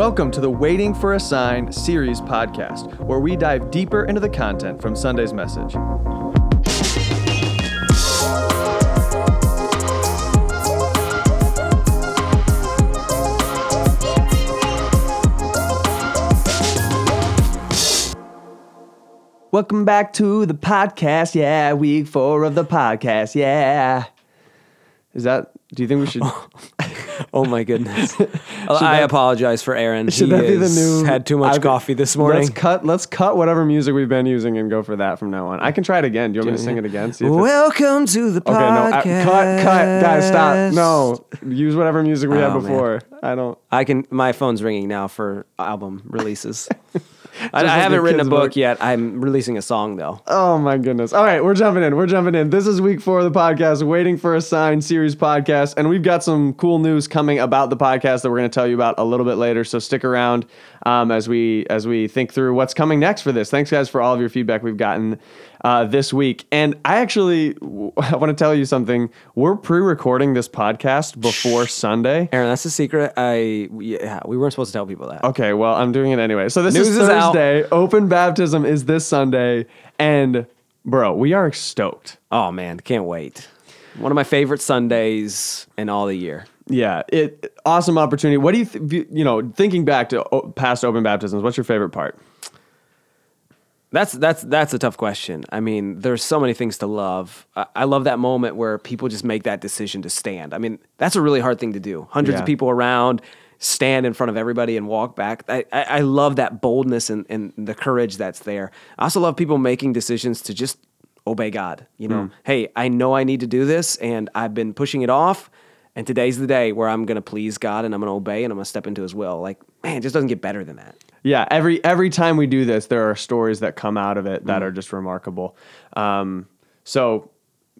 Welcome to the Waiting for a Sign series podcast, where we dive deeper into the content from Sunday's message. Welcome back to the podcast. Yeah, week four of the podcast. Yeah. Is that, do you think we should? Oh my goodness! I that- apologize for Aaron. Should he that be the new? Had too much I've- coffee this morning. Let's cut. Let's cut whatever music we've been using and go for that from now on. I can try it again. Do you want me to sing it again? Welcome to the podcast. okay, no, I- cut, cut, guys, stop. No, use whatever music we had Oh, man. before. I don't. I can. My phone's ringing now for album releases. I, I haven't written a book book. yet. I'm releasing a song though. Oh my goodness. All right, we're jumping in. We're jumping in. This is week four of the podcast, Waiting for a Sign series podcast. And we've got some cool news coming about the podcast that we're going to tell you about a little bit later. So stick around um, as we as we think through what's coming next for this. Thanks, guys, for all of your feedback we've gotten uh, this week. And I actually I want to tell you something. We're pre-recording this podcast before Sunday. Aaron, that's a secret. I yeah, we weren't supposed to tell people that. Okay, well, I'm doing it anyway. So this News is is out. Thursday. Open baptism is this Sunday, and bro, we are stoked. Oh man, can't wait. One of my favorite Sundays in all the year. Yeah, it awesome opportunity. What do you th- you know? Thinking back to past open baptisms, what's your favorite part? That's that's that's a tough question. I mean, there's so many things to love. I, I love that moment where people just make that decision to stand. I mean, that's a really hard thing to do. Hundreds Yeah. of people around, stand in front of everybody and walk back. I, I, I love that boldness and, and the courage that's there. I also love people making decisions to just obey God. You know, Hmm. hey, I know I need to do this, and I've been pushing it off. And today's the day where I'm going to please God and I'm going to obey and I'm going to step into His will. Like, man, it just doesn't get better than that. Yeah, every every time we do this, there are stories that come out of it that are just remarkable. Um, so,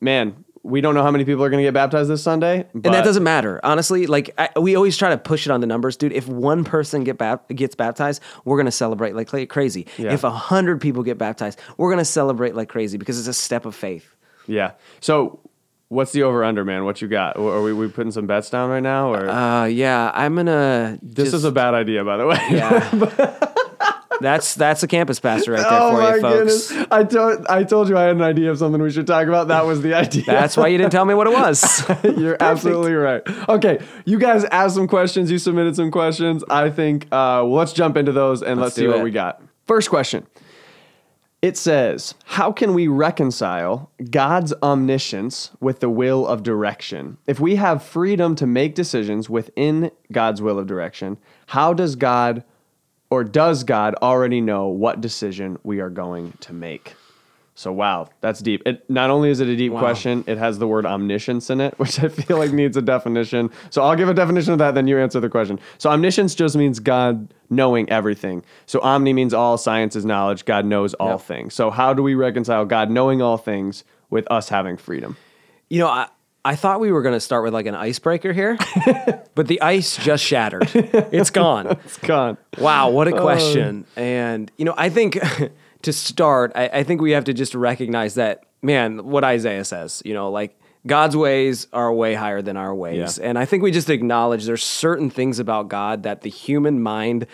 man, we don't know how many people are going to get baptized this Sunday, and that doesn't matter honestly like I, we always try to push it on the numbers dude if one person get bap- gets baptized we're going to celebrate like crazy Yeah. if a hundred people get baptized we're going to celebrate like crazy because it's a step of faith Yeah. So, what's the over under, man? What you got? Are we, we putting some bets down right now, or uh yeah i'm gonna this is a bad idea, by the way? yeah that's that's a campus pastor right there Oh for you folks goodness! I told I told you I had an idea of something we should talk about. That was the idea. that's why you didn't tell me what it was You're absolutely right. Okay, you guys asked some questions. You submitted some questions. I think uh, well, let's jump into those and let's, Let's see what we got. First question. It says, "How can we reconcile God's omniscience with the will of direction? If we have freedom to make decisions within God's will of direction, how does God or does God already know what decision we are going to make?" So wow, that's deep. It not only is it a deep question, it has the word omniscience in it, which I feel like needs a definition. So I'll give a definition of that, then you answer the question. So omniscience just means God knowing everything. So omni means all, science is knowledge, God knows all Yep. things. So how do we reconcile God knowing all things with us having freedom? you know i I thought we were going to start with like an icebreaker here, but the ice just shattered. It's gone. It's gone. Wow, what a oh. question. and, you know, I think to start, I, I think we have to just recognize that, man, what Isaiah says, you know, like God's ways are way higher than our ways. Yeah. And I think we just acknowledge there's certain things about God that the human mind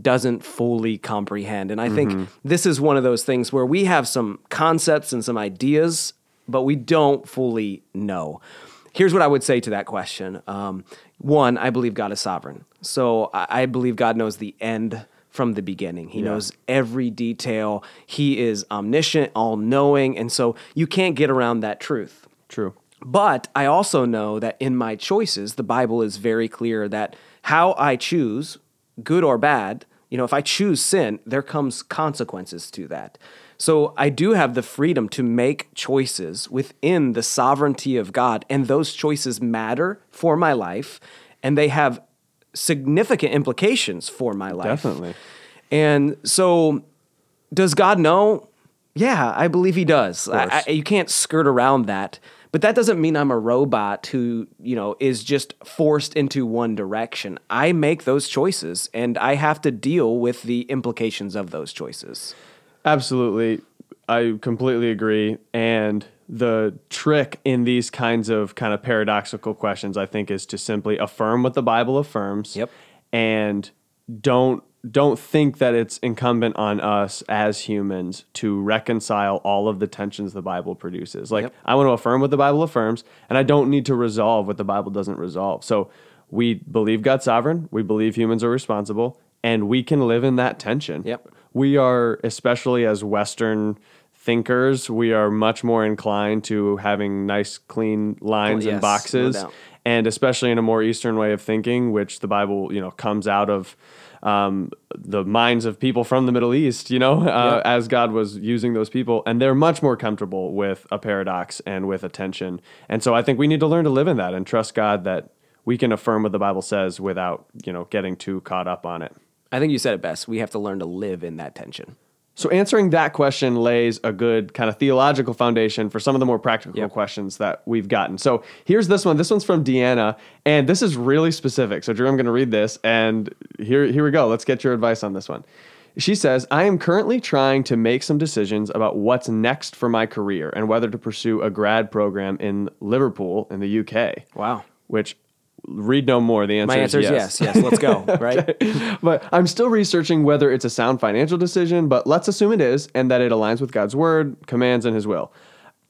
doesn't fully comprehend. And I think this is one of those things where we have some concepts and some ideas, but we don't fully know. Here's what I would say to that question. Um, one, I believe God is sovereign. So I, I believe God knows the end from the beginning. He knows every detail. He is omniscient, all knowing. And so you can't get around that truth. True. But I also know that in my choices, the Bible is very clear that how I choose, good or bad, you know, if I choose sin, there comes consequences to that. So I do have the freedom to make choices within the sovereignty of God, and those choices matter for my life, and they have significant implications for my life. Definitely. And so, does God know? Yeah, I believe He does. I, I, you can't skirt around that. But that doesn't mean I'm a robot who, you know, is just forced into one direction. I make those choices and I have to deal with the implications of those choices. Absolutely. I completely agree. And the trick in these kinds of kind of paradoxical questions, I think, is to simply affirm what the Bible affirms. Yep. And don't don't think that it's incumbent on us as humans to reconcile all of the tensions the Bible produces. Like Yep. I want to affirm what the Bible affirms, and I don't need to resolve what the Bible doesn't resolve. So we believe God's sovereign, we believe humans are responsible, and we can live in that tension. Yep. We are, especially as Western thinkers, we are much more inclined to having nice, clean lines yes, and boxes doubt. and especially in a more Eastern way of thinking, which the Bible, you know, comes out of um, the minds of people from the Middle East, you know, uh, as God was using those people, and they're much more comfortable with a paradox and with a tension. And so I think we need to learn to live in that and trust God that we can affirm what the Bible says without, you know, getting too caught up on it. I think you said it best. We have to learn to live in that tension. So answering that question lays a good kind of theological foundation for some of the more practical Yep. questions that we've gotten. So here's this one. This one's from Deanna, and this is really specific. So Drew, I'm going to read this, and here here we go. Let's get your advice on this one. She says, I am currently trying to make some decisions about what's next for my career and whether to pursue a grad program in Liverpool in the UK. Wow. Which read no more. The answer, My answer is yes. Yes, let's go. Right? but I'm still researching whether it's a sound financial decision, but let's assume it is and that it aligns with God's word, commands, and his will.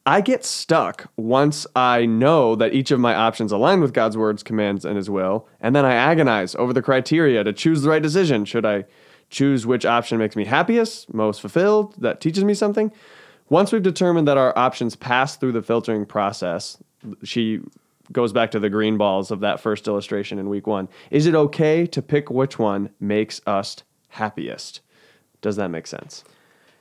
I get stuck once I know that each of my options align with God's words, commands, and his will, and then I agonize over the criteria to choose the right decision. Should I choose which option makes me happiest, most fulfilled, that teaches me something? Once we've determined that our options pass through the filtering process, she goes back to the green balls of that first illustration in week one. Is it okay to pick which one makes us happiest? Does that make sense?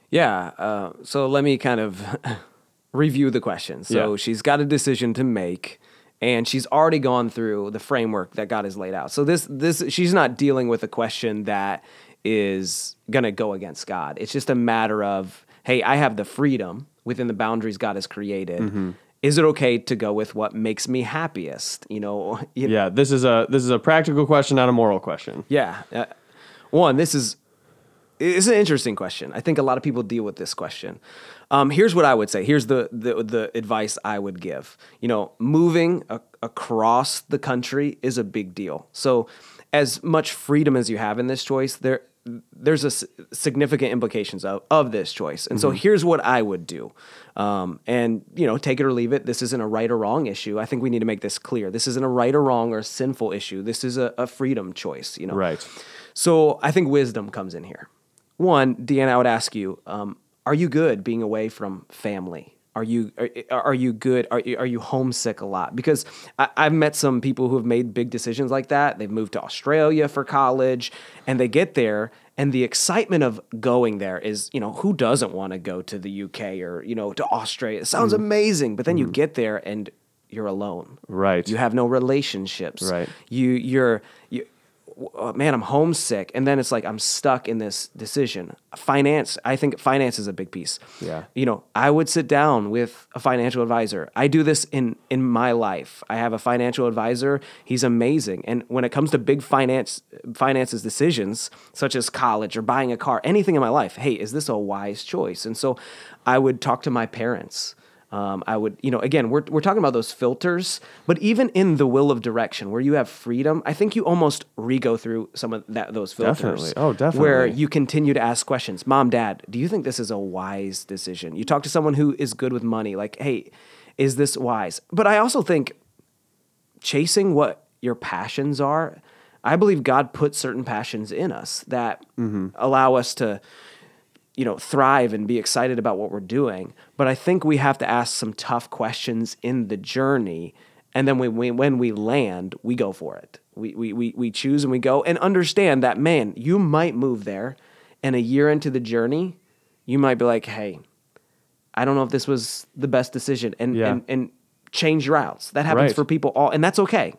Yeah. Uh, so let me kind of review the question. So Yeah. she's got a decision to make, and she's already gone through the framework that God has laid out. So this this she's not dealing with a question that is going to go against God. It's just a matter of, hey, I have the freedom within the boundaries God has created. Mm-hmm. Is it okay to go with what makes me happiest? You know, you Yeah, this is a this is a practical question, not a moral question. yeah. Uh, one, this is it's an interesting question. I think a lot of people deal with this question. Um, here's what I would say. Here's the the, the advice I would give. You know, moving a, across the country is a big deal. So, as much freedom as you have in this choice, there there's a s- significant implications of, of this choice. And so here's what I would do. Um, and you know, take it or leave it. This isn't a right or wrong issue. I think we need to make this clear. This isn't a right or wrong or sinful issue. This is a, a freedom choice. You know, Right. so I think wisdom comes in here. One, Deanna, I would ask you: um, Are you good being away from family? Are you are, are you good? Are you, are you homesick a lot? Because I, I've met some people who have made big decisions like that. They've moved to Australia for college, and they get there, and the excitement of going there is, you know, who doesn't want to go to the UK or you know to Australia? It sounds mm-hmm. amazing, but then you mm-hmm. get there and you're alone. Right. You have no relationships. Right. You you're you, uh, man, I'm homesick, and then it's like I'm stuck in this decision. Finance, I think finance is a big piece. Yeah. You know, I would sit down with a financial advisor. I do this in in my life. I have a financial advisor. He's amazing, and when it comes to big finance finances decisions, such as college or buying a car, anything in my life, hey, is this a wise choice? And so, I would talk to my parents. Um, I would, you know, again, we're, we're talking about those filters, but even in the will of direction where you have freedom, I think you almost re go through some of that, those filters. Definitely. Oh, definitely. Where you continue to ask questions. Mom, dad, do you think this is a wise decision? You talk to someone who is good with money, like, hey, is this wise? But I also think chasing what your passions are, I believe God put certain passions in us that allow us to you know thrive and be excited about what we're doing. But i think we have to ask some tough questions in the journey and then when we, when we land we go for it. We, we, we, we choose and we go. And understand that man you might move there and a year into the journey. You might be like hey i don't know if this was the best decision. And Yeah. and, and change routes that happens Right. for people all and that's okay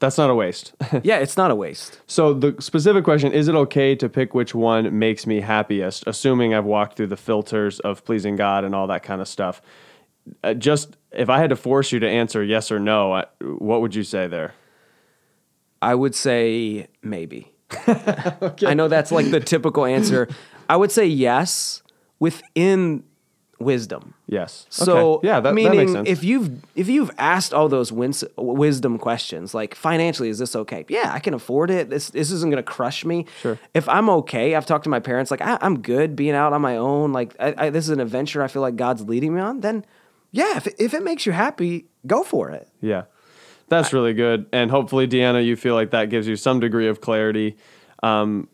That's not a waste. yeah it's not a waste so the specific question is it okay to pick which one makes me happiest, assuming I've walked through the filters of pleasing God and all that kind of stuff? Uh, just if I had to force you to answer yes or no, I, what would you say there? I would say maybe. I know that's like the typical answer. I would say yes within wisdom. Yes. So Okay. yeah, that, that meaning makes sense. if you've if you've asked all those wins, wisdom questions like financially is this okay? Yeah, I can afford it. This this isn't going to crush me. Sure. If I'm okay, I've talked to my parents like I, I'm good being out on my own. Like I, I, this is an adventure I feel like God's leading me on. Then yeah, if if it makes you happy, go for it. Yeah. That's really good. And hopefully, Deanna, you feel like that gives you some degree of clarity. Um,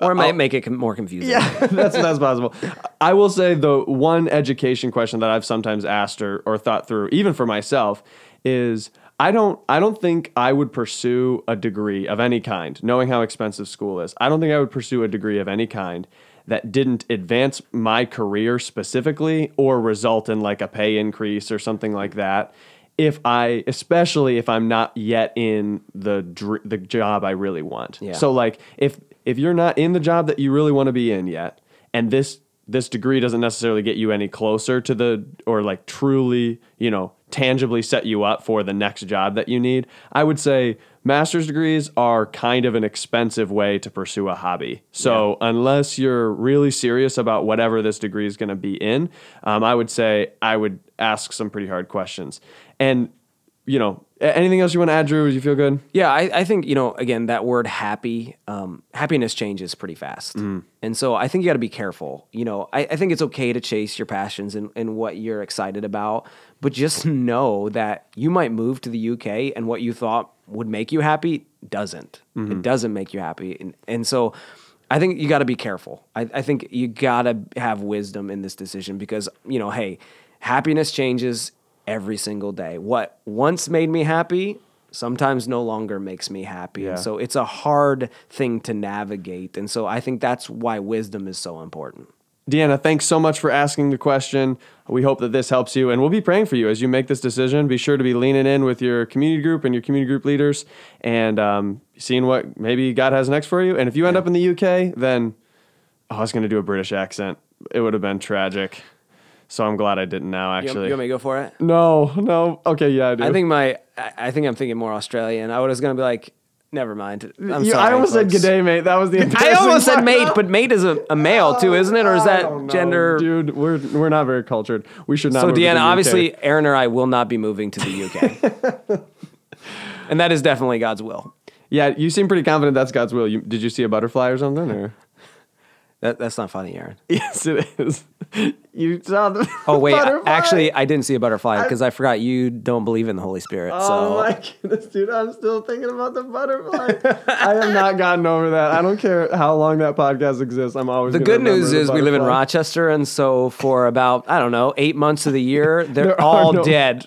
Or it might uh, make it com- more confusing. yeah, that's that's possible. I will say the one education question that I've sometimes asked or, or thought through, even for myself, is I don't I don't think I would pursue a degree of any kind, knowing how expensive school is. I don't think I would pursue a degree of any kind that didn't advance my career specifically or result in like a pay increase or something like that. If I, especially if I'm not yet in the dr- the job I really want. Yeah. So like if if you're not in the job that you really want to be in yet, and this this degree doesn't necessarily get you any closer to the or like truly, you know, tangibly set you up for the next job that you need, I would say master's degrees are kind of an expensive way to pursue a hobby. So unless you're really serious about whatever this degree is going to be in, um, I would say I would ask some pretty hard questions. And you know, anything else you want to add, Drew? Do you feel good? Yeah, I, I think, you know, again, that word happy, um, happiness changes pretty fast. And so I think you got to be careful. You know, I, I think it's okay to chase your passions and, and what you're excited about, but just know that you might move to the UK and what you thought would make you happy doesn't. It doesn't make you happy. And, and so I think you got to be careful. I, I think you got to have wisdom in this decision because, you know, hey, happiness changes every single day. What once made me happy sometimes no longer makes me happy. Yeah. And so it's a hard thing to navigate. And so I think that's why wisdom is so important. Deanna, thanks so much for asking the question. We hope that this helps you, and we'll be praying for you as you make this decision. Be sure to be leaning in with your community group and your community group leaders and um, seeing what maybe God has next for you. And if you end up in the UK, then oh, I was going to do a British accent. It would have been tragic. So I'm glad I didn't now, actually. you want me to go for it? no, no. Okay, yeah, I do. I think my, I I think I'm thinking more Australian. I was going to be like, never mind. I'm You- sorry, I almost folks. said g'day, mate. That was the I embarrassing almost said mate, but mate is a, a male too, isn't it? Or is that gender? Dude, we're, we're not very cultured. We should not So move to the Deanna, UK. obviously, Aaron or I will not be moving to the UK, and that is definitely God's will. Yeah, you seem pretty confident that's God's will. You, did you see a butterfly or something? Or? That, that's not funny, Aaron. Yes, it is. You saw the Oh wait, butterfly? actually, I didn't see a butterfly because I, forgot you don't believe in the Holy Spirit. Oh so my goodness, dude! I'm still thinking about the butterfly. I have not gotten over that. I don't care how long that podcast exists. I'm always the good news the is we live in. Rochester, and so for about I don't know eight months of the year, they're There all no- dead.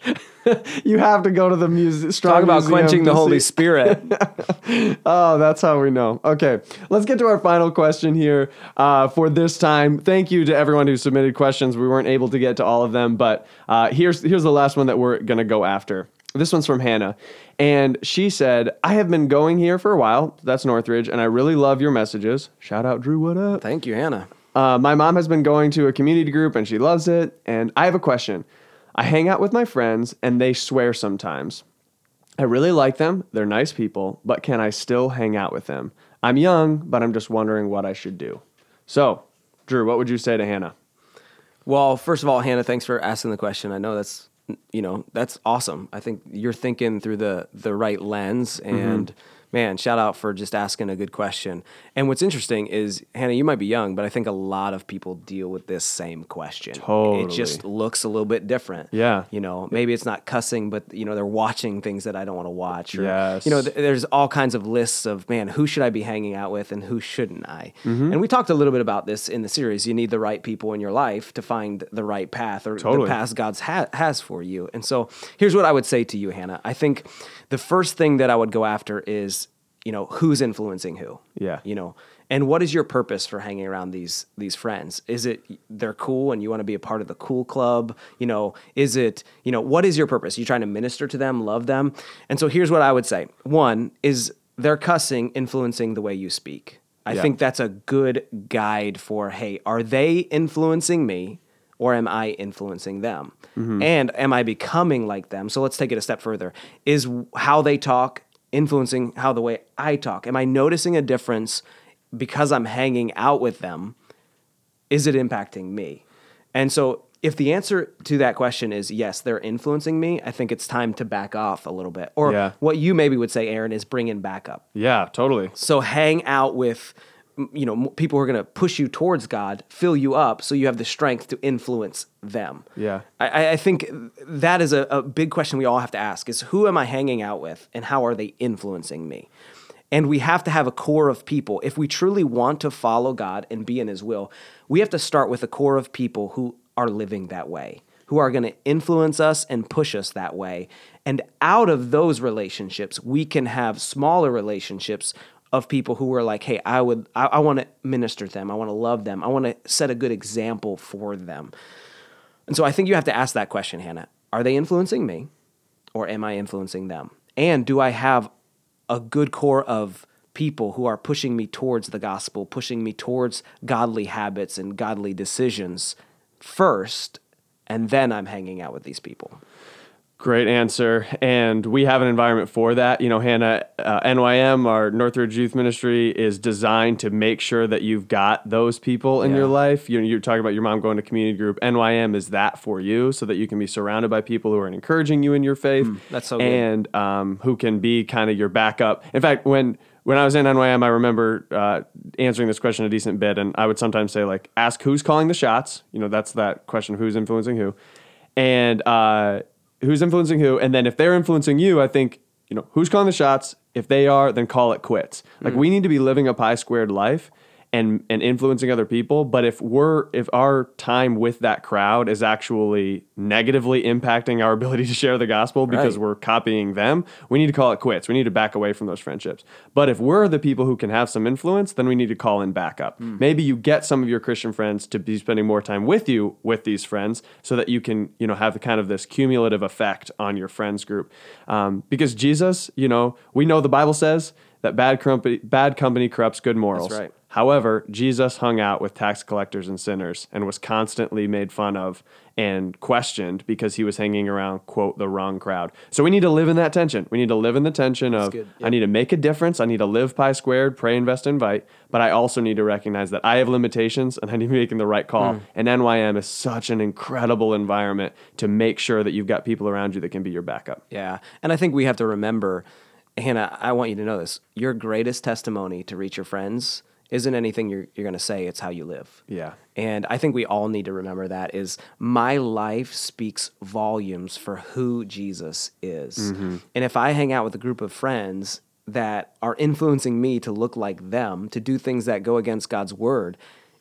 You have to go to the music. Talk about quenching the Holy Spirit. Spirit. Oh, that's how we know. Okay, let's get to our final question here uh, for this time. Thank you to everyone who submitted questions. We weren't able to get to all of them, but uh, here's here's the last one that we're gonna go after. This one's from Hannah, and she said, "I have been going here for a while. That's Northridge, and I really love your messages. Shout out, Drew. What up? Thank you, Hannah. Uh, my mom has been going to a community group and she loves it. And I have a question. I hang out with my friends and they swear sometimes. I really like them. They're nice people, but can I still hang out with them? I'm young, but I'm just wondering what I should do. So, Drew, what would you say to Hannah? Well, first of all, Hannah, thanks for asking the question. I know that's you know that's awesome. I think you're thinking through the the right lens, Mm-hmm. Man, shout out for just asking a good question. And what's interesting is Hannah, you might be young, but I think a lot of people deal with this same question. Totally. it just looks a little bit different. Yeah. you know, maybe it's not cussing, but you know they're watching things that I don't want to watch. Or, Yes. you know, th- there's all kinds of lists of man, who should I be hanging out with and who shouldn't I? Mm-hmm. And we talked a little bit about this in the series. You need the right people in your life to find the right path or Totally. the path God's ha- has for you. And so here's what I would say to you, Hannah. I think the first thing that I would go after is, you know, who's influencing who. Yeah. You know, and what is your purpose for hanging around these these friends? Is it they're cool and you want to be a part of the cool club? You know, is it, you know, what is your purpose? you trying to minister to them, love them? And so here's what I would say. One is their cussing influencing the way you speak. I Yeah. think that's a good guide for hey, are they influencing me or am I influencing them? Mm-hmm. And am I becoming like them? So let's take it a step further. Is how they talk influencing how the way I talk? Am I noticing a difference because I'm hanging out with them? Is it impacting me? And so if the answer to that question is yes, they're influencing me, I think it's time to back off a little bit. Or Yeah. what you maybe would say, Aaron, is bringing back up. Yeah, totally. So hang out with you know people who are going to push you towards God, fill you up, so you have the strength to influence them. Yeah. I- I, think that is a, a big question we all have to ask: is who am I hanging out with, and how are they influencing me? And we have to have a core of people. If we truly want to follow God and be in His will, we have to start with a core of people who are living that way, who are going to influence us and push us that way. And out of those relationships, we can have smaller relationships of people who are like, hey, I would, I, I want to minister to them, I want to love them, I want to set a good example for them. And so I think you have to ask that question, Hannah. Are they influencing me or am I influencing them? And do I have a good core of people who are pushing me towards the gospel, pushing me towards godly habits and godly decisions first, and then I'm hanging out with these people? Great answer. And we have an environment for that. You know, Hannah, uh, NYM, our Northridge Youth Ministry, is designed to make sure that you've got those people in Yeah. your life. You know, you're talking about your mom going to community group. NYM is that for you so that you can be surrounded by people who are encouraging you in your faith. that's so good. And um, who can be kind of your backup. In fact, when when I was in NYM, I remember uh, answering this question a decent bit, and I would sometimes say like, ask who's calling the shots. You know, that's that question of who's influencing who, and uh, who's influencing who, and then if they're influencing you, I think you know who's calling the shots. If they are, then call it quits. Like hmm. we need to be living a pi squared life and and influencing other people. But if we're if our time with that crowd is actually negatively impacting our ability to share the gospel because Right. we're copying them, we need to call it quits. We need to back away from those friendships. But if we're the people who can have some influence, then we need to call in backup. Maybe you get some of your Christian friends to be spending more time with you with these friends so that you can, you know, have the kind of this cumulative effect on your friends group. Um, because Jesus, you know, we know the Bible says that bad company, bad company corrupts good morals. right. However, Jesus hung out with tax collectors and sinners and was constantly made fun of and questioned because he was hanging around, quote, the wrong crowd. So we need to live in that tension. We need to live in the tension of. I need to make a difference. I need to live pi squared, pray, invest, invite. But I also need to recognize that I have limitations and I need to be making the right call. Hmm. And NYM is such an incredible environment to make sure that you've got people around you that can be your backup. Yeah. And I think we have to remember, Hannah, I want you to know this. Your greatest testimony to reach your friends isn't anything you're, you're going to say, it's how you live. Yeah. And I think we all need to remember that is my life speaks volumes for who Jesus is. Mm-hmm. And if I hang out with a group of friends that are influencing me to look like them, to do things that go against God's word,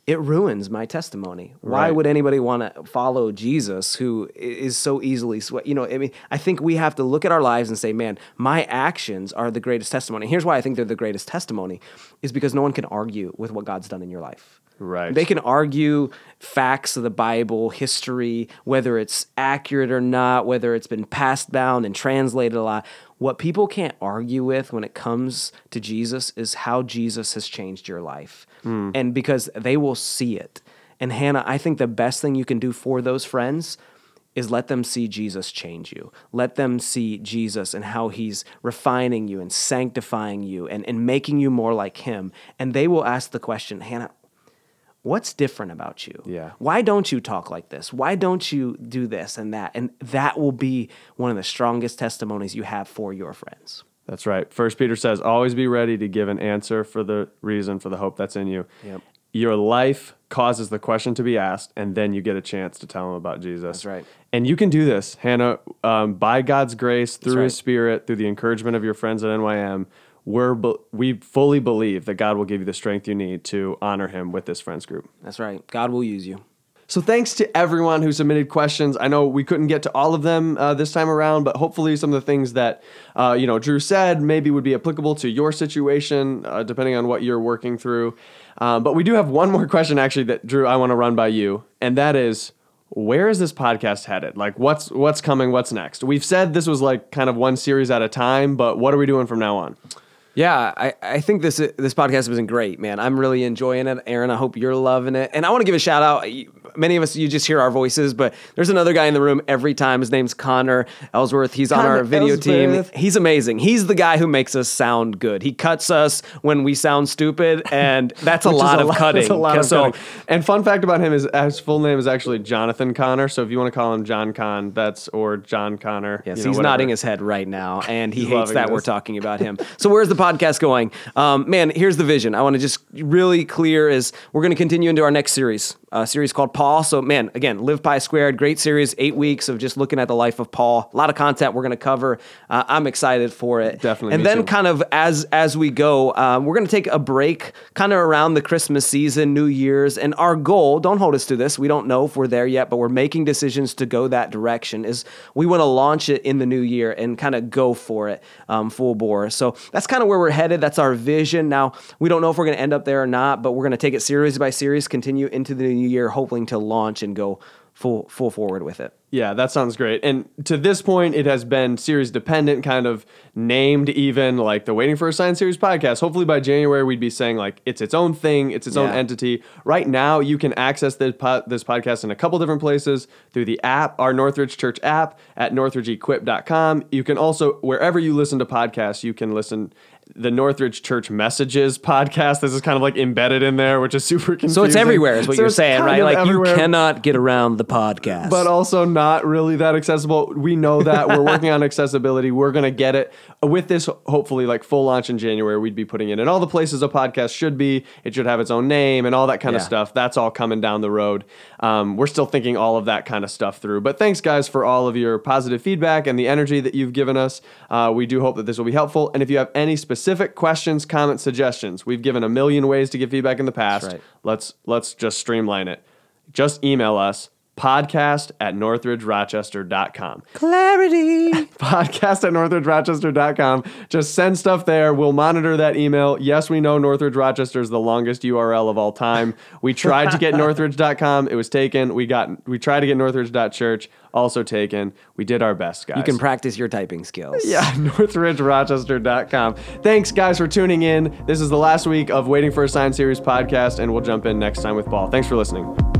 it ruins my testimony. Why Right. would anybody want to follow Jesus who is so easily sweat? You know, I mean, I think we have to look at our lives and say, man, my actions are the greatest testimony. Here's why I think they're the greatest testimony is because no one can argue with what God's done in your life. Right. They can argue facts of the Bible, history, whether it's accurate or not, whether it's been passed down and translated a lot. What people can't argue with when it comes to Jesus is how Jesus has changed your life. Hmm. And because they will see it. And Hannah, I think the best thing you can do for those friends is let them see Jesus change you. Let them see Jesus and how he's refining you and sanctifying you and, and making you more like him. And they will ask the question, Hannah, what's different about you? Yeah. Why don't you talk like this? Why don't you do this and that? And that will be one of the strongest testimonies you have for your friends. That's right. First Peter says, always be ready to give an answer for the reason for the hope that's in you. Yep. Your life causes the question to be asked, and then you get a chance to tell them about Jesus. That's right. And you can do this, Hannah, um, by God's grace, through right. His Spirit, through the encouragement of your friends at NYM. We're we fully believe that God will give you the strength you need to honor Him with this friends group. That's right. God will use you. So thanks to everyone who submitted questions. I know we couldn't get to all of them uh, this time around, but hopefully some of the things that uh, you know Drew said maybe would be applicable to your situation, uh, depending on what you're working through. Um, but we do have one more question actually that Drew I want to run by you, and that is. Where is this podcast headed? Like, what's what's coming? What's next? We've said this was like kind of one series at a time, but what are we doing from now on? Yeah, I, I think this this podcast has been great, man. I'm really enjoying it. Aaron, I hope you're loving it. And I want to give a shout out. Many of us, you just hear our voices, but there's another guy in the room every time. His name's Connor Ellsworth. He's on our video Ellsworth. team. He's amazing. He's the guy who makes us sound good. He cuts us when we sound stupid, and that's a lot of cutting. That's a lot of so, cutting. And fun fact about him is his full name is actually Jonathan Connor. So if you want to call him John Con, that's or John Connor. Yes, you know, he's whatever. nodding his head right now, and he hates that we're talking about him. So where's the podcast going? Um, man, here's the vision. I want to just really clear is we're going to continue into our next series, a series called Paul. So man, again, Live Pi Squared, great series, eight weeks of just looking at the life of Paul. A lot of content we're going to cover. Uh, I'm excited for it. Definitely, And then too. kind of as as we go, um, we're going to take a break, kind of around the Christmas season, New Year's, and our goal. Don't hold us to this. We don't know if we're there yet, but we're making decisions to go that direction. Is we want to launch it in the new year and kind of go for it um, full bore. So that's kind of where we're headed. That's our vision. Now we don't know if we're going to end up there or not, but we're going to take it series by series, continue into the new year, hoping to launch and go full full forward with it. Yeah, that sounds great. And to this point, it has been series dependent, kind of named even like the Waiting for a Sign series podcast. Hopefully by January, we'd be saying like it's its own thing, it's its own entity. Right now, you can access this, po- this podcast in a couple different places through the app, our Northridge Church app at northridgeequip.com. You can also, wherever you listen to podcasts, you can listen the Northridge Church Messages podcast. This is kind of like embedded in there, which is super confusing. So it's everywhere, is what So you're saying, right? Like everywhere you cannot get around the podcast. but also not really that accessible. We know that we're working on accessibility. We're gonna get it with this. Hopefully, like full launch in January, we'd be putting it in all the places a podcast should be. It should have its own name and all that kind of stuff. That's all coming down the road. Um, we're still thinking all of that kind of stuff through. But thanks, guys, for all of your positive feedback and the energy that you've given us. Uh, we do hope that this will be helpful. And if you have any specific questions, comments, suggestions, we've given a million ways to give feedback in the past. right. Let's let's just streamline it. Just email us podcast at northridgerochester.com. clarity. Podcast at northridgerochester.com. Just send stuff there. We'll monitor that email. Yes, we know Northridge Rochester is the longest URL of all time. We tried to get northridge.com. It was taken. We got we tried to get northridge.church. Also taken. We did our best, guys. You can practice your typing skills. Yeah, northridgerochester.com. Thanks, guys, for tuning in. This is the last week of Waiting for a Sign Series podcast, and we'll jump in next time with Paul. Thanks for listening.